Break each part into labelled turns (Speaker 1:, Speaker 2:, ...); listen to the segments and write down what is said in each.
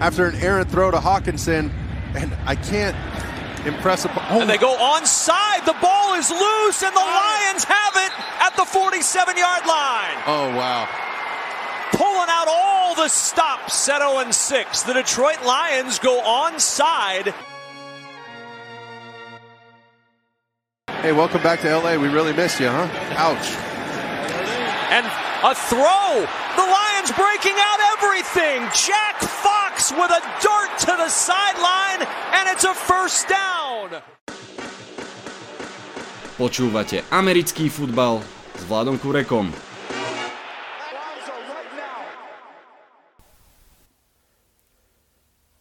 Speaker 1: after an errant throw to Hawkinson, and I can't impress upon.
Speaker 2: Oh. And they go onside. The ball is loose, and the Lions have it at the 47 yard line.
Speaker 1: Oh, wow.
Speaker 2: Pulling out all the stops at 0 6. The Detroit Lions go onside.
Speaker 1: Hey, welcome back to LA. We really missed you, huh? Ouch.
Speaker 2: And a throw. The Lions breaking out everything. Jack Fox with a dart to the sideline, and it's a first down.
Speaker 3: Počúvate americký futbal s Vladom Kurekom.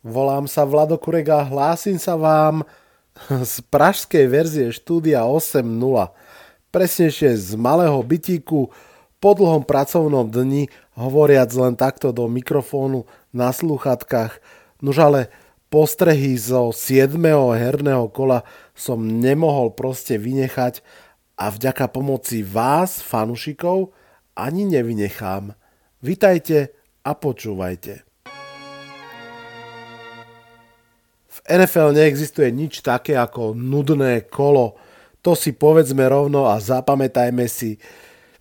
Speaker 4: Volám sa Vlado Kurek a hlásim sa vám z pražskej verzie štúdia 8.0. Presnejšie z malého bytíku po dlhom pracovnom dni, hovoriac len takto do mikrofónu na sluchatkách. Nož ale postrehy zo 7. herného kola som nemohol proste vynechať a vďaka pomoci vás, fanušikov, ani nevynechám. Vitajte a počúvajte. V NFL neexistuje nič také ako nudné kolo. To si povedzme rovno a zapamätajme si.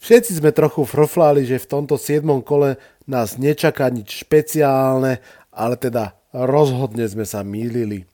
Speaker 4: Všetci sme trochu frflali, že v tomto 7. kole nás nečaká nič špeciálne, ale teda rozhodne sme sa mýlili.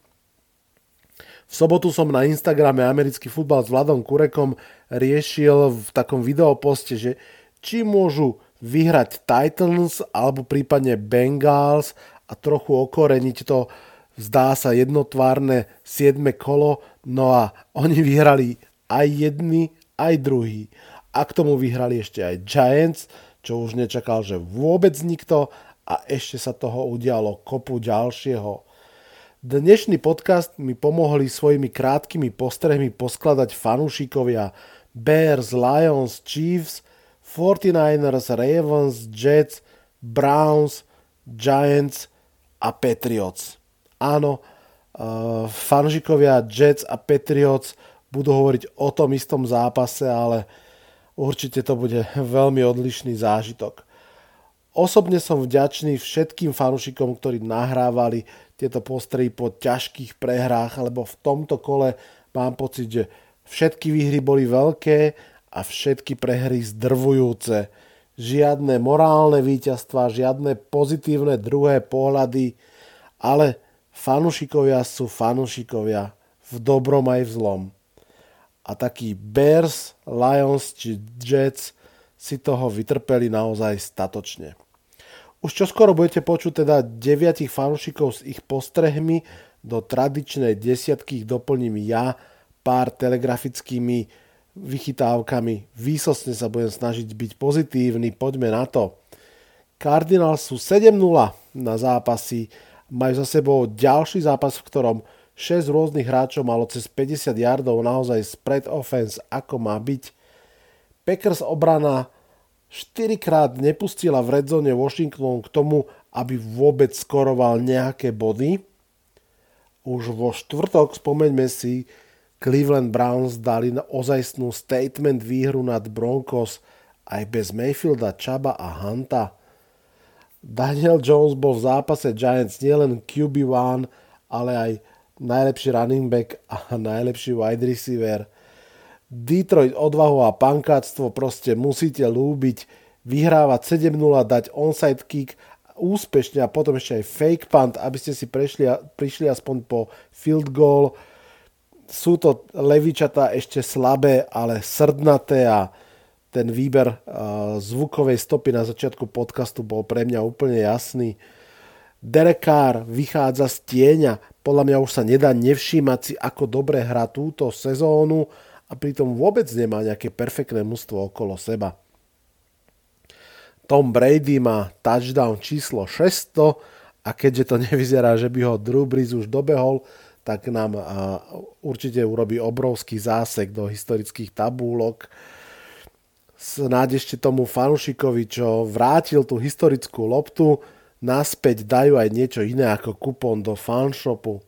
Speaker 4: V sobotu som na Instagrame americký futbal s Vladom Kurekom riešil v takom videoposte, že či môžu vyhrať Titans alebo prípadne Bengals a trochu okoreniť to zdá sa jednotvárne 7. kolo, no a oni vyhrali aj jedný, aj druhý. A k tomu vyhrali ešte aj Giants, čo už nečakal, že vôbec nikto a ešte sa toho udialo kopu ďalšieho. Dnešný podcast mi pomohli svojimi krátkými postrehmi poskladať fanúšikovia Bears, Lions, Chiefs, 49ers, Ravens, Jets, Browns, Giants a Patriots. Áno, uh, fanúšikovia Jets a Patriots budú hovoriť o tom istom zápase, ale určite to bude veľmi odlišný zážitok. Osobne som vďačný všetkým fanúšikom, ktorí nahrávali tieto postrehy po ťažkých prehrách, lebo v tomto kole mám pocit, že všetky výhry boli veľké a všetky prehry zdrvujúce. Žiadne morálne víťazstva, žiadne pozitívne druhé pohľady, ale fanúšikovia sú fanúšikovia v dobrom aj v zlom. A takí Bears, Lions či Jets si toho vytrpeli naozaj statočne. Už čoskoro budete počuť teda deviatich fanúšikov s ich postrehmi, do tradičnej desiatky ich doplním ja pár telegrafickými vychytávkami. Výsostne sa budem snažiť byť pozitívny, poďme na to. Cardinals sú 7-0 na zápasy, majú za sebou ďalší zápas, v ktorom 6 rôznych hráčov malo cez 50 yardov naozaj spread offense, ako má byť. Packers obrana 4 krát nepustila v redzone Washington k tomu, aby vôbec skoroval nejaké body. Už vo štvrtok, spomeňme si, Cleveland Browns dali na ozajstnú statement výhru nad Broncos aj bez Mayfielda, Chaba a Hunta. Daniel Jones bol v zápase Giants nielen QB1, ale aj najlepší running back a najlepší wide receiver – Detroit odvahu a pankáctvo proste musíte lúbiť, vyhrávať 7-0, dať onside kick úspešne a potom ešte aj fake punt, aby ste si prešli, prišli aspoň po field goal. Sú to levičatá ešte slabé, ale srdnaté a ten výber zvukovej stopy na začiatku podcastu bol pre mňa úplne jasný. Derek Carr vychádza z tieňa, podľa mňa už sa nedá nevšímať si, ako dobre hrá túto sezónu a pritom vôbec nemá nejaké perfektné mužstvo okolo seba. Tom Brady má touchdown číslo 600 a keďže to nevyzerá, že by ho Drew Brees už dobehol, tak nám určite urobí obrovský zásek do historických tabúlok. Snáď ešte tomu fanušikovi, čo vrátil tú historickú loptu, naspäť dajú aj niečo iné ako kupón do fanshopu.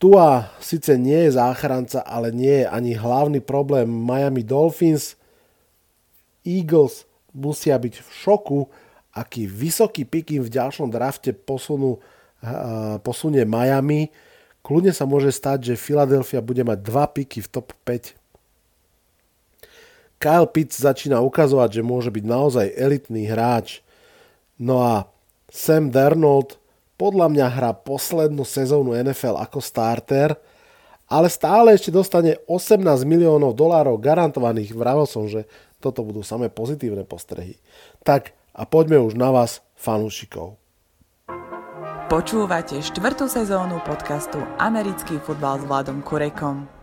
Speaker 4: Tua síce nie je záchranca, ale nie je ani hlavný problém Miami Dolphins. Eagles musia byť v šoku aký vysoký pik im v ďalšom drafte posunú, posunie Miami, kľudne sa môže stať, že Philadelphia bude mať dva piky v top 5. Kyle Pitts začína ukazovať, že môže byť naozaj elitný hráč. No a Sam Darnold podľa mňa hrá poslednú sezónu NFL ako starter, ale stále ešte dostane 18 miliónov dolárov garantovaných. Vravel som, že toto budú samé pozitívne postrehy. Tak a poďme už na vás, fanúšikov.
Speaker 5: Počúvate štvrtú sezónu podcastu Americký futbal s Vladom Kurekom.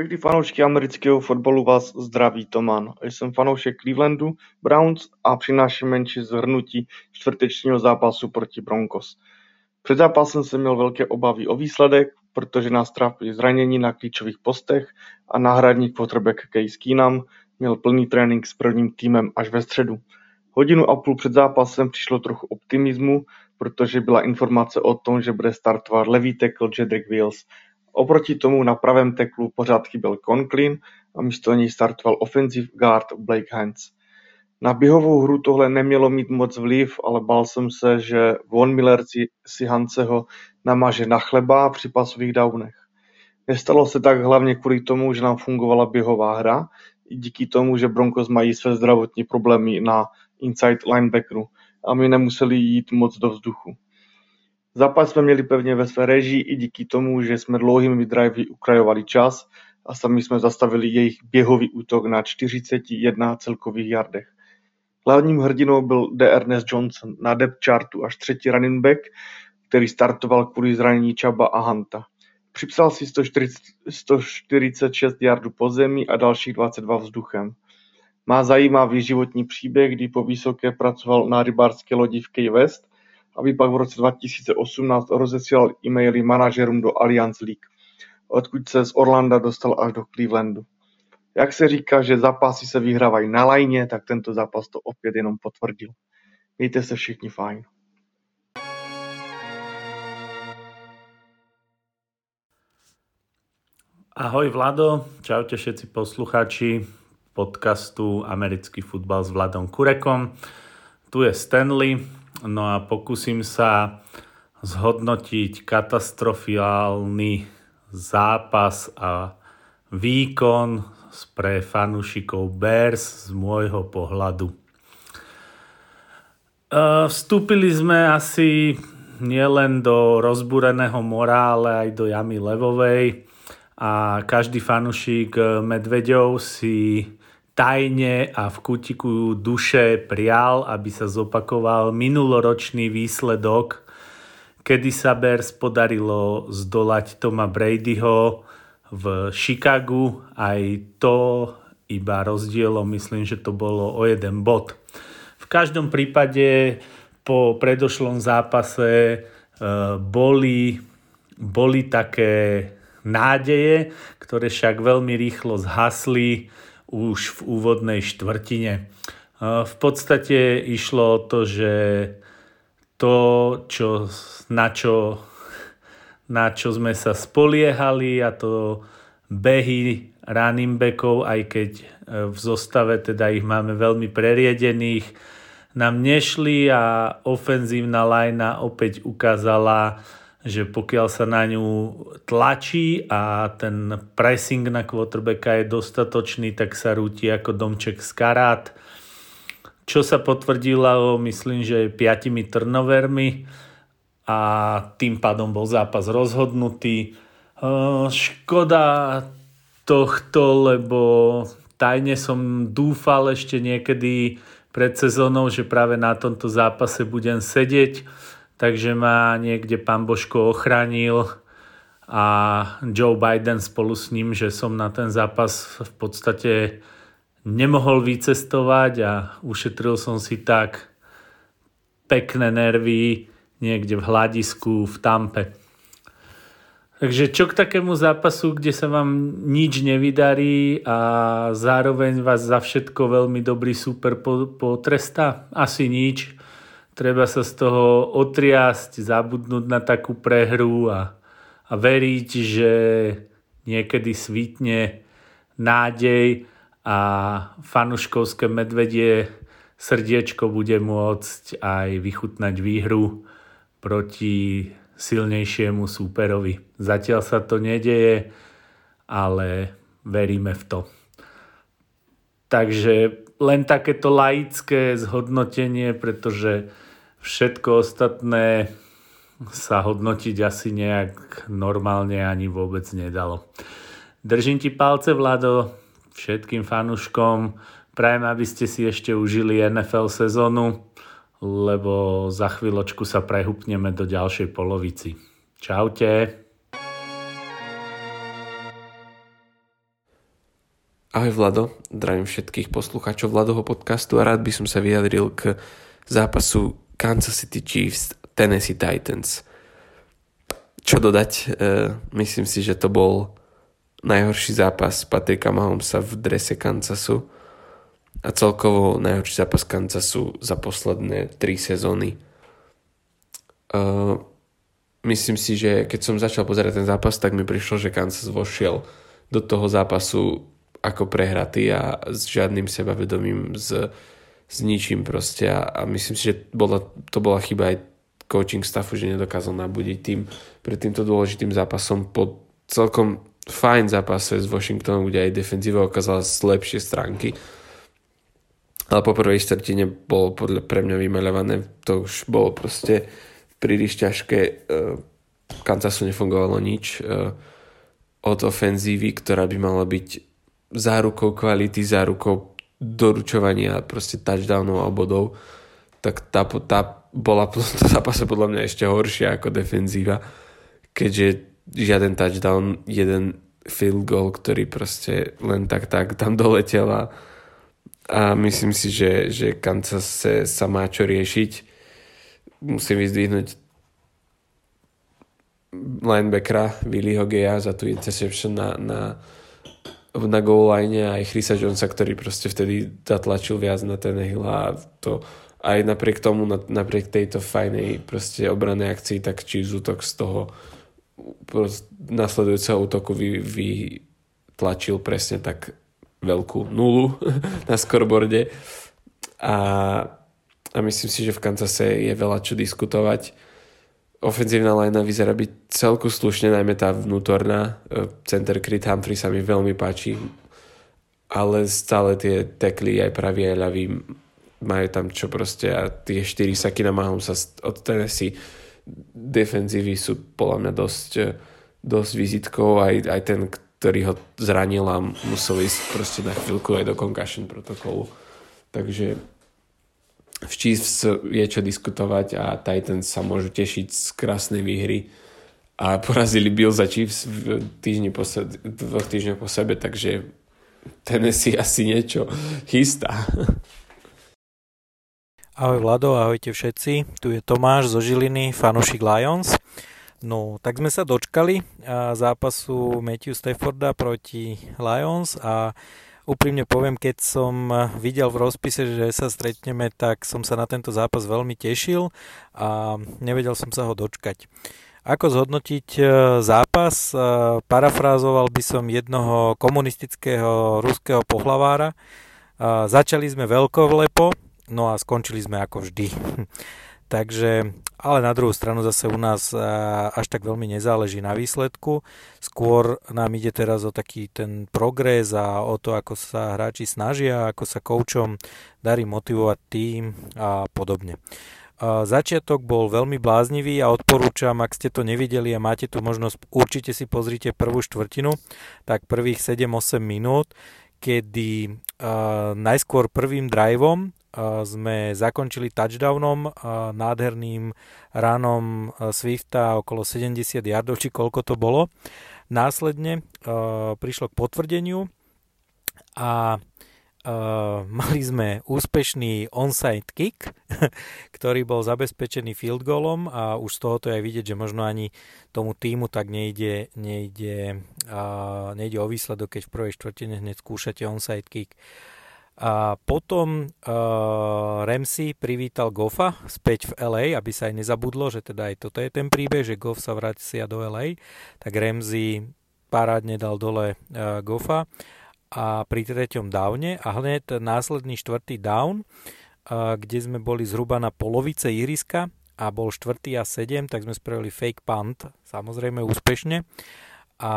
Speaker 6: Všechny fanoušky amerického fotbalu vás zdraví Toman. Jsem fanoušek Clevelandu Browns a přináším menší zhrnutí čtvrtečního zápasu proti Broncos. Před zápasem jsem měl velké obavy o výsledek, protože nás trápili zranění na klíčových postech a náhradník quarterback Case Keenum měl plný trénink s prvním týmem až ve středu. Hodinu a půl před zápasem přišlo trochu optimismu, protože byla informace o tom, že bude startovat levý tackle Jedrick Wills. Oproti tomu na pravém teklu pořád chyběl Conklin a místo něj startoval offensive guard Blake Hance. Na běhovou hru tohle nemělo mít moc vliv, ale bál jsem se, že Von Miller si, si Hanceho namaže na chleba při pasových downech. Nestalo se tak hlavně kvůli tomu, že nám fungovala běhová hra, i díky tomu, že Broncos mají své zdravotní problémy na inside linebackeru a my nemuseli jít moc do vzduchu. Zápas jsme měli pevně ve své režii i díky tomu, že jsme dlouhými drivey ukrajovali čas a sami jsme zastavili jejich běhový útok na 41 celkových yardech. Hlavním hrdinou byl D. Ernest Johnson na depth chartu až třetí running back, který startoval kvůli zranění Čaba a Hanta. Připsal si 140, 146 yardů po zemi a dalších 22 vzduchem. Má zajímavý životní příběh, kdy po vysoké pracoval na rybářské lodi v Key West, aby pak v roce 2018 rozesílal e-maily manažerům do Allianz League, odkud se z Orlanda dostal až do Clevelandu. Jak se říká, že zápasy se vyhrávají na lajně, tak tento zápas to opět jenom potvrdil. Mějte se všichni fajn.
Speaker 7: Ahoj Vlado, čaute všetci poslucháči podcastu Americký futbal s Vladom Kurekom. Tu je Stanley, no a pokúsim sa zhodnotiť katastrofiálny zápas a výkon pre fanúšikov Bears z môjho pohľadu. Vstúpili sme asi nielen do rozbúreného mora, ale aj do jamy levovej a každý fanúšik Medveďov si tajne a v kutiku duše prial, aby sa zopakoval minuloročný výsledok, kedy sa Bears podarilo zdolať Toma Bradyho v Chicagu. Aj to iba rozdielom, myslím, že to bolo o jeden bod. V každom prípade po predošlom zápase e, boli, boli také nádeje, ktoré však veľmi rýchlo zhasli už v úvodnej štvrtine. V podstate išlo o to, že to, čo, na čo na čo sme sa spoliehali a to behy running backov, aj keď e, v zostave teda ich máme veľmi preriedených, nám nešli a ofenzívna lajna opäť ukázala, že pokiaľ sa na ňu tlačí a ten pressing na quarterbacka je dostatočný, tak sa rúti ako domček z karát. Čo sa potvrdilo, myslím, že piatimi turnovermi a tým pádom bol zápas rozhodnutý. Škoda tohto, lebo tajne som dúfal ešte niekedy pred sezónou, že práve na tomto zápase budem sedieť, takže ma niekde pán Božko ochránil a Joe Biden spolu s ním, že som na ten zápas v podstate nemohol vycestovať a ušetril som si tak pekné nervy, niekde v hľadisku v Tampe. Takže čo k takému zápasu, kde sa vám nič nevydarí a zároveň vás za všetko veľmi dobrý super potrestá? Asi nič. Treba sa z toho otriasť, zabudnúť na takú prehru a, a veriť, že niekedy svítne nádej a fanuškovské medvedie srdiečko bude môcť aj vychutnať výhru proti silnejšiemu súperovi. Zatiaľ sa to nedeje, ale veríme v to. Takže len takéto laické zhodnotenie, pretože všetko ostatné sa hodnotiť asi nejak normálne ani vôbec nedalo. Držím ti palce, Vlado, všetkým fanúškom. Prajem, aby ste si ešte užili NFL sezónu, lebo za chvíľočku sa prehupneme do ďalšej polovici. Čaute.
Speaker 8: Ahoj Vlado, zdravím všetkých poslucháčov Vladoho podcastu a rád by som sa vyjadril k zápasu Kansas City Chiefs Tennessee Titans. Čo dodať? E, myslím si, že to bol najhorší zápas Patrika Mahomesa v drese Kansasu a celkovo najhorší zápas Kansasu za posledné tri sezóny. Uh, myslím si, že keď som začal pozerať ten zápas, tak mi prišlo, že Kansas vošiel do toho zápasu ako prehratý a s žiadnym sebavedomím, s, s ničím proste a, a myslím si, že bola, to bola chyba aj coaching staffu, že nedokázal nabudiť tým pred týmto dôležitým zápasom po celkom fajn zápase s Washingtonom, kde aj defenzíva ukázala lepšie stránky. Ale po prvej stretine bolo podľa pre mňa vymeľované. To už bolo proste príliš ťažké. E, Kansasu nefungovalo nič. E, od ofenzívy, ktorá by mala byť zárukou kvality, zárukou doručovania proste touchdownov a bodov, tak tá, tá bola v zápase podľa mňa ešte horšia ako defenzíva, keďže žiaden touchdown, jeden field goal, ktorý proste len tak tak tam doletel a, myslím si, že, že Kansas sa, sa má čo riešiť. Musím vyzdvihnúť linebackera Willy Hogeja za tú interception na, na, na goal line aj Chrisa Jonesa, ktorý proste vtedy zatlačil viac na ten hill a to aj napriek tomu, napriek tejto fajnej proste obranej akcii, tak či útok z toho nasledujúceho útoku vy, vytlačil presne tak veľkú nulu na scoreboarde a, a myslím si, že v Kansase je veľa čo diskutovať. Ofenzívna linea vyzerá byť celku slušne, najmä tá vnútorná. E, center Creed Humphrey sa mi veľmi páči, ale stále tie tekly aj pravý aj ľavý majú tam čo proste a tie 4 saky na sa od Tennessee defenzívy sú podľa mňa dosť, dosť vizitkou, aj, aj ten, ktorý ho zranil a musel ísť proste na chvíľku aj do concussion protokolu. Takže v Chiefs je čo diskutovať a Titans sa môžu tešiť z krásnej výhry a porazili Bill za Chiefs v týždni po sebe, dvoch týždňoch po sebe, takže Tennessee asi niečo chystá.
Speaker 9: Ahoj Vlado, ahojte všetci. Tu je Tomáš zo Žiliny, fanušik Lions. No, tak sme sa dočkali zápasu Matthew Stafforda proti Lions a úprimne poviem, keď som videl v rozpise, že sa stretneme, tak som sa na tento zápas veľmi tešil a nevedel som sa ho dočkať. Ako zhodnotiť e, zápas? E, parafrázoval by som jednoho komunistického ruského pohlavára. Začali sme veľkolepo, no a skončili sme ako vždy. Takže, ale na druhú stranu zase u nás až tak veľmi nezáleží na výsledku. Skôr nám ide teraz o taký ten progres a o to, ako sa hráči snažia, ako sa koučom darí motivovať tým a podobne. Začiatok bol veľmi bláznivý a odporúčam, ak ste to nevideli a máte tu možnosť, určite si pozrite prvú štvrtinu, tak prvých 7-8 minút, kedy najskôr prvým driveom sme zakončili touchdownom, nádherným ránom Swifta okolo 70 yardov, či koľko to bolo. Následne prišlo k potvrdeniu a Uh, mali sme úspešný onside kick, ktorý bol zabezpečený field goalom a už z tohoto je aj vidieť, že možno ani tomu týmu tak nejde, nejde, nejde o výsledok, keď v prvej štvrtine hneď skúšate onside kick. A potom uh, Ramsey privítal Goffa späť v LA, aby sa aj nezabudlo, že teda aj toto je ten príbeh, že Goff sa vracia do LA, tak Ramsey parádne dal dole uh, Goffa a pri treťom downe a hneď následný štvrtý down kde sme boli zhruba na polovice ihriska a bol 4. a 7, tak sme spravili fake punt, samozrejme úspešne. A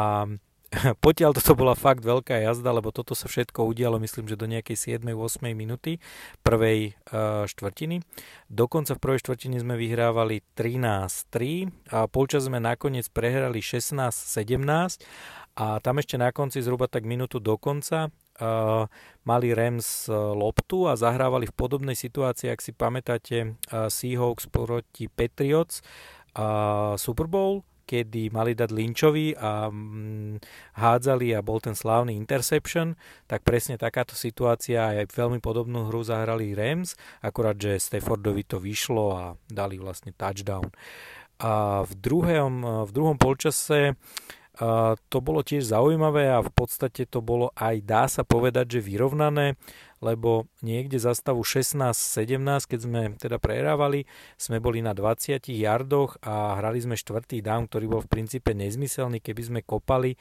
Speaker 9: potiaľ toto bola fakt veľká jazda, lebo toto sa všetko udialo, myslím, že do nejakej 7-8 minúty prvej uh, štvrtiny. Dokonca v prvej štvrtine sme vyhrávali 13-3 a polčas sme nakoniec prehrali 16-17 a tam ešte na konci zhruba tak minútu do konca uh, mali Rams loptu a zahrávali v podobnej situácii, ak si pamätáte, uh, Seahawks proti Patriots uh, Super Bowl kedy mali dať Lynchovi a mm, hádzali a bol ten slávny interception, tak presne takáto situácia aj veľmi podobnú hru zahrali Rams, akurát, že Staffordovi to vyšlo a dali vlastne touchdown. A v druhom, v druhom polčase to bolo tiež zaujímavé a v podstate to bolo aj, dá sa povedať, že vyrovnané, lebo niekde za stavu 16-17, keď sme teda prehrávali, sme boli na 20 yardoch a hrali sme štvrtý down, ktorý bol v princípe nezmyselný, keby sme kopali,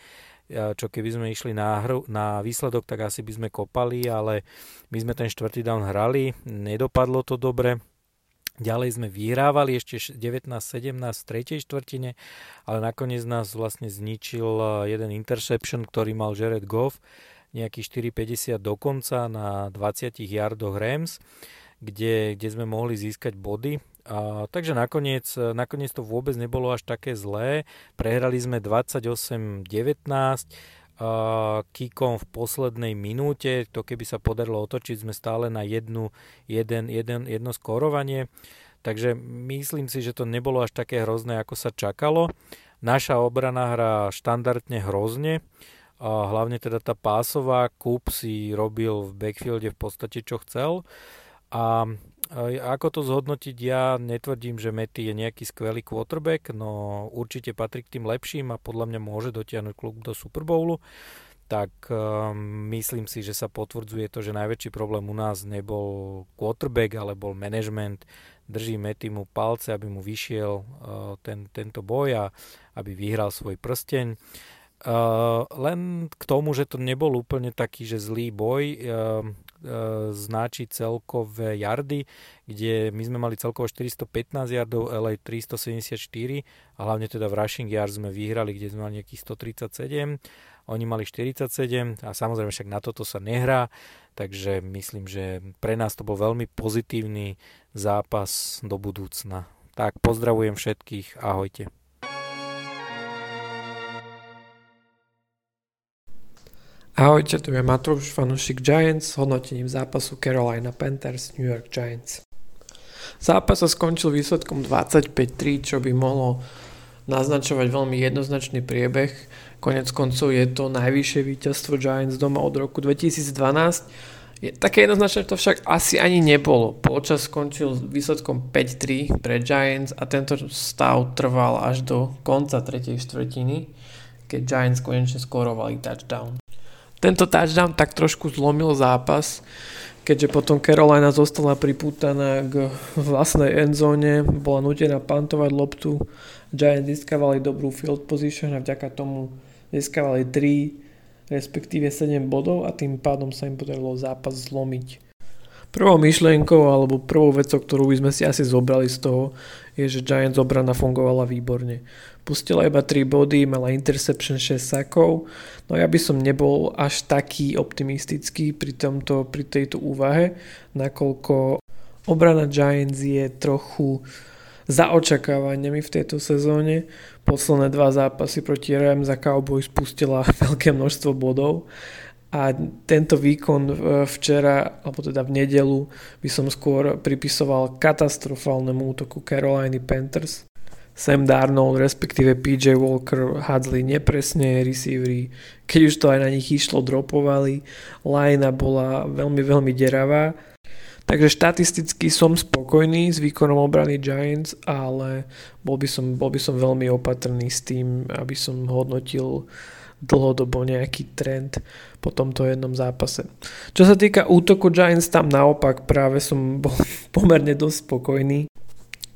Speaker 9: čo keby sme išli na, hru, na výsledok, tak asi by sme kopali, ale my sme ten štvrtý down hrali, nedopadlo to dobre, Ďalej sme vyhrávali ešte 19-17 v tretej štvrtine, ale nakoniec nás vlastne zničil eh, jeden interception, ktorý mal Jared Goff, nejaký 4,50 dokonca na 20 yardoch Rams, kde, kde sme mohli získať body. A, takže nakoniec, eh, nakoniec to vôbec nebolo až také zlé. Prehrali sme 28-19, kikom v poslednej minúte. To keby sa podarilo otočiť, sme stále na jednu, jeden, jeden, jedno skorovanie. Takže myslím si, že to nebolo až také hrozné, ako sa čakalo. Naša obrana hrá štandardne hrozne. Hlavne teda tá pásová, Kup si robil v backfielde v podstate čo chcel. A ako to zhodnotiť, ja netvrdím, že Mety je nejaký skvelý quarterback, no určite patrí k tým lepším a podľa mňa môže dotiahnuť klub do Super Bowlu tak um, myslím si, že sa potvrdzuje to, že najväčší problém u nás nebol quarterback, ale bol management. Drží Mety mu palce, aby mu vyšiel uh, ten, tento boj a aby vyhral svoj prsteň. Uh, len k tomu, že to nebol úplne taký, že zlý boj, uh, značí celkové jardy, kde my sme mali celkovo 415 yardov, LA 374 a hlavne teda v rushing yard sme vyhrali, kde sme mali nejakých 137, oni mali 47 a samozrejme však na toto sa nehrá, takže myslím, že pre nás to bol veľmi pozitívny zápas do budúcna. Tak pozdravujem všetkých, ahojte.
Speaker 10: Ahojte, tu je Matúš, fanúšik Giants s hodnotením zápasu Carolina Panthers New York Giants. Zápas sa skončil výsledkom 25-3, čo by mohlo naznačovať veľmi jednoznačný priebeh. Konec koncov je to najvyššie víťazstvo Giants doma od roku 2012. Je, také jednoznačné to však asi ani nebolo. Počas skončil výsledkom 5-3 pre Giants a tento stav trval až do konca tretej štvrtiny, keď Giants konečne skorovali touchdown. Tento touchdown tak trošku zlomil zápas, keďže potom Carolina zostala pripútaná k vlastnej endzóne, bola nutená pantovať loptu, Giants získavali dobrú field position a vďaka tomu získavali 3 respektíve 7 bodov a tým pádom sa im podarilo zápas zlomiť. Prvou myšlienkou alebo prvou vecou, ktorú by sme si asi zobrali z toho, je, že Giants obrana fungovala výborne. Pustila iba 3 body, mala interception 6 sakov, no ja by som nebol až taký optimistický pri, tomto, pri tejto úvahe, nakoľko obrana Giants je trochu za očakávaniami v tejto sezóne. Posledné dva zápasy proti Rams a Cowboys spustila veľké množstvo bodov a tento výkon e, včera, alebo teda v nedelu, by som skôr pripisoval katastrofálnemu útoku Carolina Panthers. Sam Darnold, respektíve PJ Walker hádzali nepresne receivery, keď už to aj na nich išlo, dropovali. Lina bola veľmi, veľmi deravá. Takže štatisticky som spokojný s výkonom obrany Giants, ale bol by som, bol by som veľmi opatrný s tým, aby som hodnotil dlhodobo nejaký trend po tomto jednom zápase. Čo sa týka útoku Giants, tam naopak práve som bol pomerne dosť spokojný.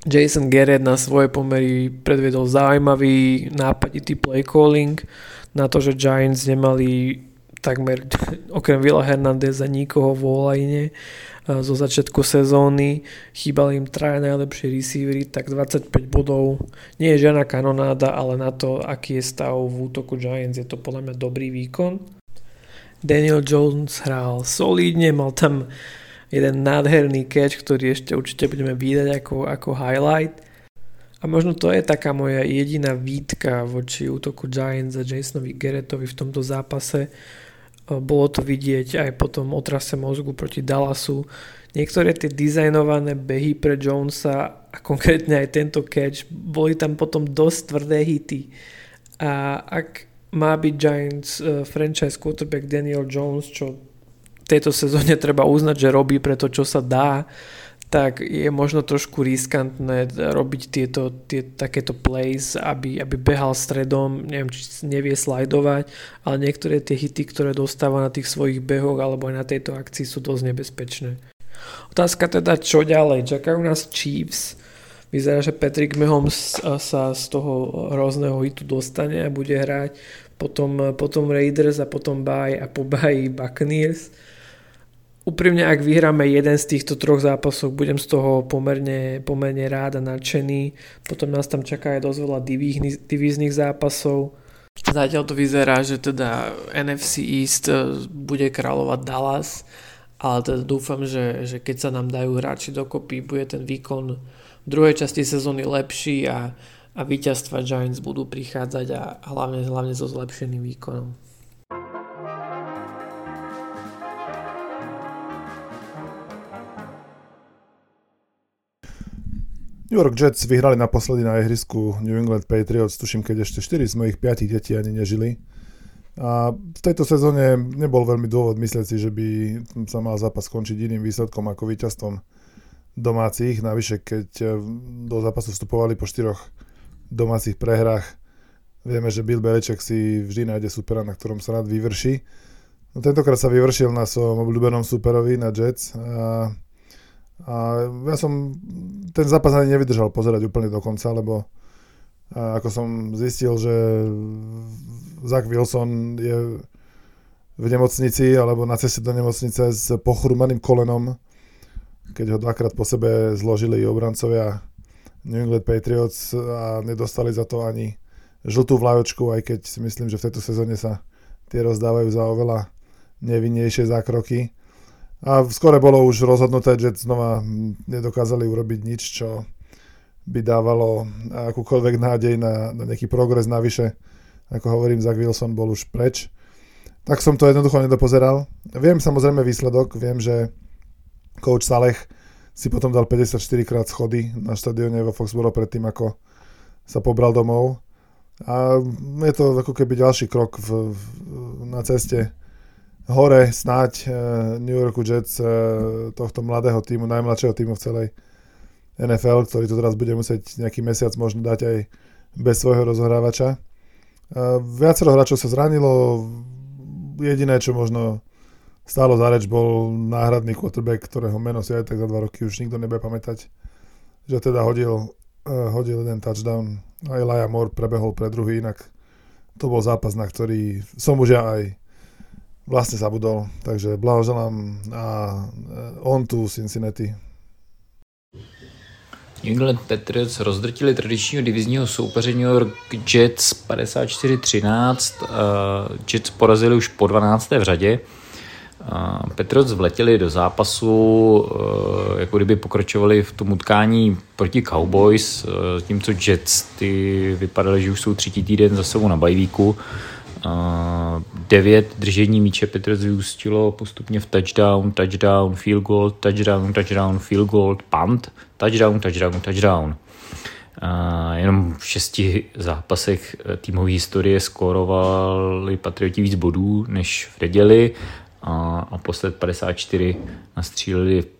Speaker 10: Jason Garrett na svoje pomery predviedol zaujímavý nápaditý play calling na to, že Giants nemali takmer okrem Vila Hernandeza nikoho v online zo začiatku sezóny, chýbali im traja najlepšie receivery, tak 25 bodov nie je žiadna kanonáda, ale na to, aký je stav v útoku Giants, je to podľa mňa dobrý výkon. Daniel Jones hral solídne, mal tam jeden nádherný catch, ktorý ešte určite budeme vidieť ako, ako highlight. A možno to je taká moja jediná výtka voči útoku Giants a Jasonovi Garrettovi v tomto zápase. Bolo to vidieť aj po tom otrase mozgu proti Dallasu. Niektoré tie dizajnované behy pre Jonesa a konkrétne aj tento catch, boli tam potom dosť tvrdé hity. A ak má byť Giants uh, franchise quarterback Daniel Jones, čo v tejto sezóne treba uznať, že robí pre to, čo sa dá, tak je možno trošku riskantné robiť tieto, tie, takéto plays, aby, aby behal stredom, neviem, či nevie slajdovať, ale niektoré tie hity, ktoré dostáva na tých svojich behoch alebo aj na tejto akcii sú dosť nebezpečné. Otázka teda, čo ďalej? Čakajú nás Chiefs. Vyzerá, že Patrick Mahomes sa z toho hrozného hitu dostane a bude hrať. Potom, potom Raiders a potom bye a po bye Buccaneers úprimne, ak vyhráme jeden z týchto troch zápasov, budem z toho pomerne, pomerne rád a nadšený. Potom nás tam čaká aj dosť veľa divíznych zápasov. Zatiaľ to vyzerá, že teda NFC East e, bude kráľovať Dallas, ale teda dúfam, že, že keď sa nám dajú hráči dokopy, bude ten výkon v druhej časti sezóny lepší a, a víťazstva Giants budú prichádzať a hlavne, hlavne so zlepšeným výkonom.
Speaker 11: New York Jets vyhrali naposledy na ihrisku New England Patriots, tuším, keď ešte 4 z mojich 5 detí ani nežili. A v tejto sezóne nebol veľmi dôvod myslieť si, že by sa mal zápas skončiť iným výsledkom ako víťazstvom domácich. Navyše, keď do zápasu vstupovali po štyroch domácich prehrách, vieme, že Bill Beliček si vždy nájde supera, na ktorom sa rád vyvrší. No, tentokrát sa vyvršil na svojom obľúbenom superovi, na Jets. A a ja som ten zápas ani nevydržal pozerať úplne do konca, lebo ako som zistil, že Zach Wilson je v nemocnici alebo na ceste do nemocnice s pochrumaným kolenom, keď ho dvakrát po sebe zložili obrancovia New England Patriots a nedostali za to ani žltú vlajočku, aj keď si myslím, že v tejto sezóne sa tie rozdávajú za oveľa nevinnejšie zákroky. A skore bolo už rozhodnuté, že znova nedokázali urobiť nič, čo by dávalo akúkoľvek nádej na, na nejaký progres navyše. Ako hovorím, Zach Wilson bol už preč. Tak som to jednoducho nedopozeral. Viem samozrejme výsledok, viem, že coach Saleh si potom dal 54 krát schody na štadióne vo Foxboro predtým, ako sa pobral domov. A je to ako keby ďalší krok v, v, na ceste hore snáď uh, New Yorku Jets uh, tohto mladého týmu, najmladšieho týmu v celej NFL, ktorý to teraz bude musieť nejaký mesiac možno dať aj bez svojho rozhrávača. Uh, viacero hráčov sa zranilo, jediné, čo možno stálo za reč, bol náhradný quarterback, ktorého meno si aj tak za dva roky už nikto nebude pamätať, že teda hodil, uh, hodil jeden touchdown a Elijah Moore prebehol pre druhý, inak to bol zápas, na ktorý som už ja aj vlastne zabudol. Takže blahoželám a on tu Cincinnati.
Speaker 12: New England Patriots rozdrtili tradičního divizního soupeře New York Jets 54-13. Jets porazili už po 12. v řadě. Patriots vletěli do zápasu, jako kdyby pokračovali v tom utkání proti Cowboys, tímco Jets ty vypadaly, že už jsou třetí týden za sebou na bajvíku devět držení míče Petrus vyústilo postupně v touchdown, touchdown, field goal, touchdown, touchdown, field goal, punt, touchdown, touchdown, touchdown. A jenom v šesti zápasech eh, týmové historie skórovali Patrioti víc bodů než v neděli a, a posled 54 nastříleli v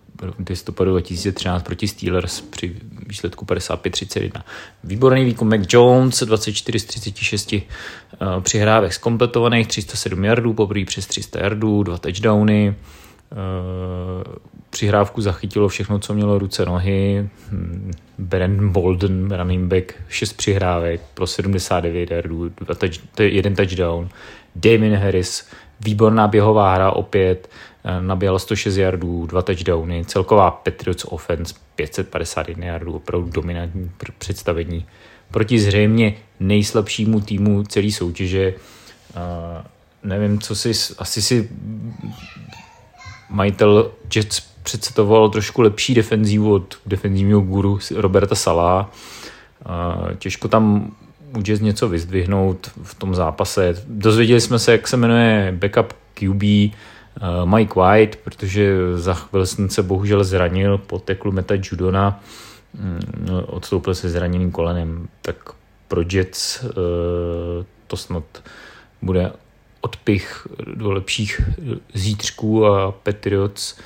Speaker 12: listopadu 2013 proti Steelers při výsledku 55-31. Výborný výkon Mac Jones, 24 z 36 uh, přihrávek zkompletovaných, 307 yardů, poprvé přes 300 yardů, dva touchdowny. přihrávku zachytilo všechno, co mělo ruce, nohy. Hm, Brandon Bolden, running back, 6 přihrávek pro 79 yardů, jeden touchdown. Damien Harris, výborná běhová hra opět, eh, naběhla 106 yardů, dva touchdowny, celková Patriots offense 551 yardů, opravdu dominantní představení. Proti zřejmě nejslabšímu týmu celé soutěže. Uh, nevím, co si, asi si majitel Jets představoval trošku lepší defenzívu od defenzivního guru Roberta Sala. Těžko tam může něco vyzdvihnout v tom zápase. Dozvěděli jsme se, jak se jmenuje backup QB Mike White, protože za Wilson se bohužel zranil po teklu Meta Judona. Mm, odstoupil se zraněným kolenem. Tak pro Jets to snad bude odpich do lepších zítřků a Patriots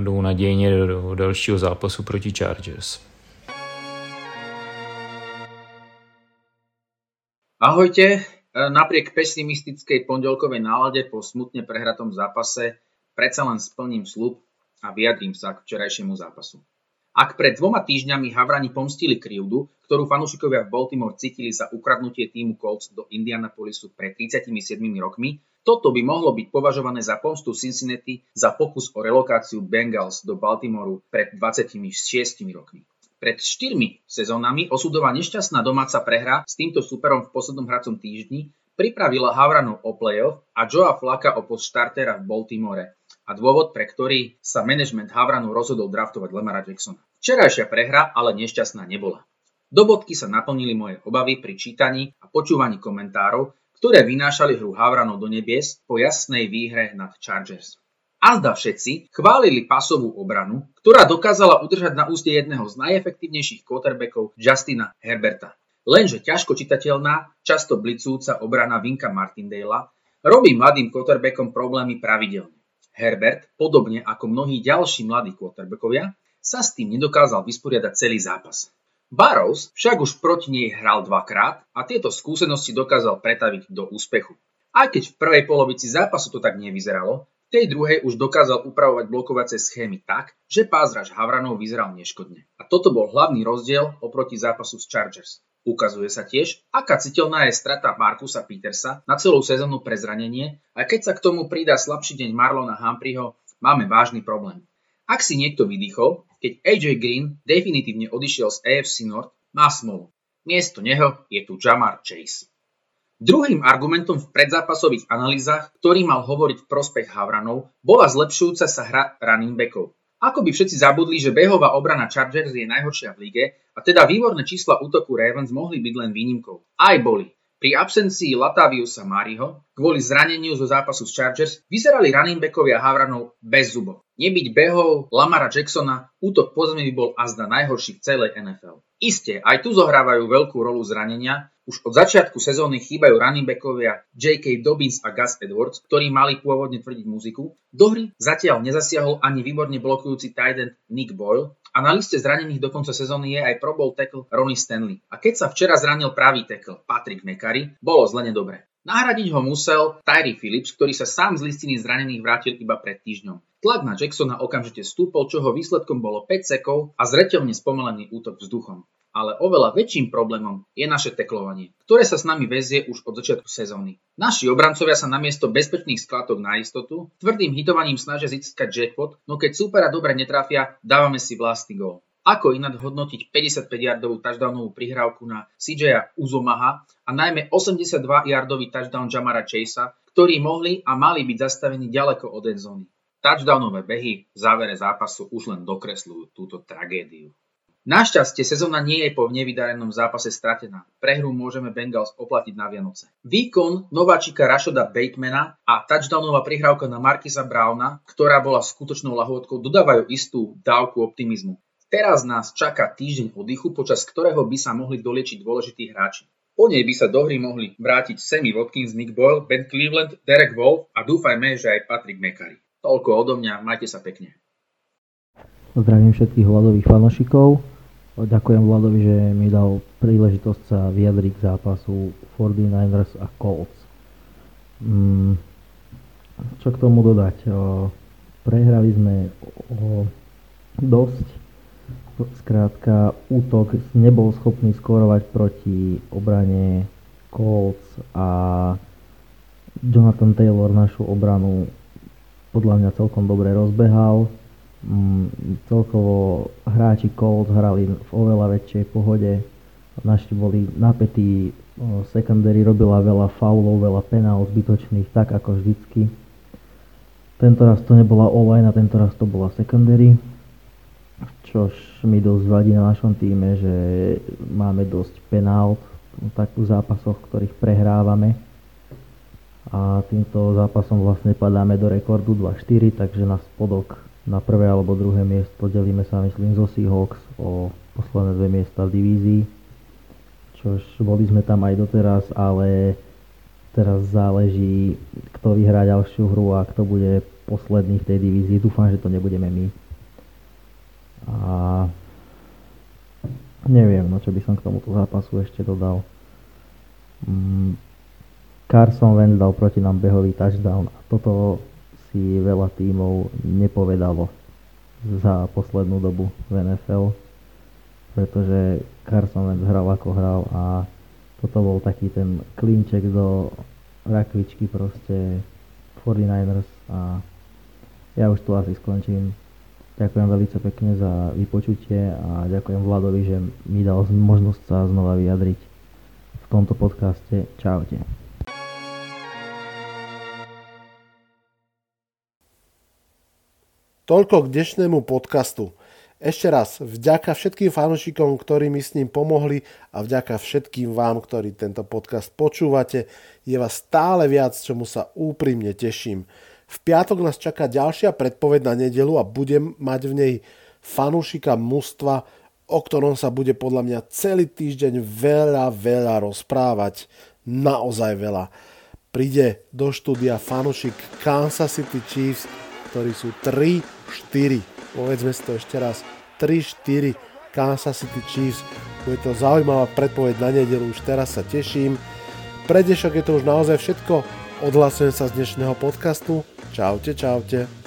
Speaker 12: jdou nadějně do dalšího zápasu proti Chargers.
Speaker 13: Ahojte, napriek pesimistickej pondelkovej nálade po smutne prehratom zápase predsa len splním slub a vyjadrím sa k včerajšiemu zápasu. Ak pred dvoma týždňami Havrani pomstili krivdu, ktorú fanúšikovia v Baltimore cítili za ukradnutie týmu Colts do Indianapolisu pred 37 rokmi, toto by mohlo byť považované za pomstu Cincinnati za pokus o relokáciu Bengals do Baltimoru pred 26 rokmi. Pred 4 sezónami osudová nešťastná domáca prehra s týmto superom v poslednom hracom týždni pripravila Havranov o playoff a Joea Flaka o post štartera v Baltimore, a dôvod, pre ktorý sa management Havranu rozhodol draftovať Lemara Jacksona. Včerajšia prehra ale nešťastná nebola. Do bodky sa naplnili moje obavy pri čítaní a počúvaní komentárov, ktoré vynášali hru Havranov do nebies po jasnej výhre nad Chargers. A zda všetci chválili pasovú obranu, ktorá dokázala udržať na úste jedného z najefektívnejších quarterbackov Justina Herberta. Lenže ťažko čitateľná, často blicúca obrana Vinka Martindale'a robí mladým quarterbackom problémy pravidelne. Herbert, podobne ako mnohí ďalší mladí quarterbackovia, sa s tým nedokázal vysporiadať celý zápas. Barrows však už proti nej hral dvakrát a tieto skúsenosti dokázal pretaviť do úspechu. Aj keď v prvej polovici zápasu to tak nevyzeralo, tej druhej už dokázal upravovať blokovacie schémy tak, že pázraž Havranov vyzeral neškodne. A toto bol hlavný rozdiel oproti zápasu s Chargers. Ukazuje sa tiež, aká citeľná je strata Markusa Petersa na celú sezónu pre zranenie a keď sa k tomu pridá slabší deň Marlona Humphreyho, máme vážny problém. Ak si niekto vydýchol, keď AJ Green definitívne odišiel z AFC North, má smolu. Miesto neho je tu Jamar Chase. Druhým argumentom v predzápasových analýzach, ktorý mal hovoriť v prospech Havranov, bola zlepšujúca sa hra running backov. Ako by všetci zabudli, že behová obrana Chargers je najhoršia v lige a teda výborné čísla útoku Ravens mohli byť len výnimkou. Aj boli. Pri absencii Lataviusa Mariho kvôli zraneniu zo zápasu s Chargers vyzerali running backovia Havranov bez zubov. Nebyť behov Lamara Jacksona, útok po zemi by bol azda najhorší v celej NFL. Isté, aj tu zohrávajú veľkú rolu zranenia, už od začiatku sezóny chýbajú running backovia J.K. Dobbins a Gus Edwards, ktorí mali pôvodne tvrdiť muziku. Do hry zatiaľ nezasiahol ani výborne blokujúci tight end Nick Boyle a na liste zranených do konca sezóny je aj Pro Bowl tackle Ronnie Stanley. A keď sa včera zranil pravý tackle Patrick McCary, bolo zle nedobre. Nahradiť ho musel Tyree Phillips, ktorý sa sám z listiny zranených vrátil iba pred týždňom. Tlak na Jacksona okamžite stúpol, čoho výsledkom bolo 5 sekov a zretelne spomalený útok vzduchom ale oveľa väčším problémom je naše teklovanie, ktoré sa s nami väzie už od začiatku sezóny. Naši obrancovia sa namiesto bezpečných skladok na istotu tvrdým hitovaním snažia získať jackpot, no keď súpera dobre netrafia, dávame si vlastný gól. Ako inak hodnotiť 55-yardovú touchdownovú prihrávku na CJ Uzomaha a najmä 82-yardový touchdown Jamara Chasea, ktorí mohli a mali byť zastavení ďaleko od endzóny. Touchdownové behy v závere zápasu už len dokresľujú túto tragédiu. Našťastie sezóna nie je po nevydarenom zápase stratená. Prehru môžeme Bengals oplatiť na Vianoce. Výkon nováčika Rashoda Batemana a touchdownová prihrávka na Markisa Browna, ktorá bola skutočnou lahôdkou, dodávajú istú dávku optimizmu. Teraz nás čaká týždeň oddychu, počas ktorého by sa mohli doliečiť dôležití hráči. Po nej by sa do hry mohli vrátiť Sammy Watkins, Nick Boyle, Ben Cleveland, Derek Wolf a dúfajme, že aj Patrick McCarry. Toľko odo mňa, majte sa pekne.
Speaker 14: Zdravím všetkých hľadových fanošikov. Ďakujem Vladovi, že mi dal príležitosť sa vyjadriť k zápasu 49ers a Colts. Mm, čo k tomu dodať? prehrali sme o dosť. Skrátka, útok nebol schopný skórovať proti obrane Colts a Jonathan Taylor našu obranu podľa mňa celkom dobre rozbehal. Mm, celkovo hráči Colts hrali v oveľa väčšej pohode. Naši boli napätí, secondary robila veľa faulov, veľa penál zbytočných, tak ako vždycky. Tento raz to nebola online a tento raz to bola secondary čož mi dosť vadí na našom týme, že máme dosť penál tak v zápasoch, ktorých prehrávame. A týmto zápasom vlastne padáme do rekordu 2-4, takže na spodok na prvé alebo druhé miesto delíme sa myslím zo Seahawks o posledné dve miesta v divízii. Čož boli sme tam aj doteraz, ale teraz záleží, kto vyhrá ďalšiu hru a kto bude posledný v tej divízii. Dúfam, že to nebudeme my. A neviem, no čo by som k tomuto zápasu ešte dodal. Mm, Carson Wentz dal proti nám behový touchdown a toto si veľa tímov nepovedalo za poslednú dobu v NFL, pretože Carson Wentz hral ako hral a toto bol taký ten klinček do rakvičky proste 49ers a ja už tu asi skončím. Ďakujem veľmi pekne za vypočutie a ďakujem Vladovi, že mi dal možnosť sa znova vyjadriť v tomto podcaste. Čaute.
Speaker 4: Toľko k dnešnému podcastu. Ešte raz, vďaka všetkým fanúšikom, ktorí mi s ním pomohli a vďaka všetkým vám, ktorí tento podcast počúvate. Je vás stále viac, čomu sa úprimne teším. V piatok nás čaká ďalšia predpoveď na nedelu a budem mať v nej fanúšika mužstva, o ktorom sa bude podľa mňa celý týždeň veľa, veľa rozprávať. Naozaj veľa. Príde do štúdia fanúšik Kansas City Chiefs, ktorí sú 3-4. Povedzme si to ešte raz. 3-4 Kansas City Chiefs. Bude to zaujímavá predpoveď na nedelu, už teraz sa teším. Pre dnešok je to už naozaj všetko. Odhlasujem sa z dnešného podcastu. Čaute, čaute.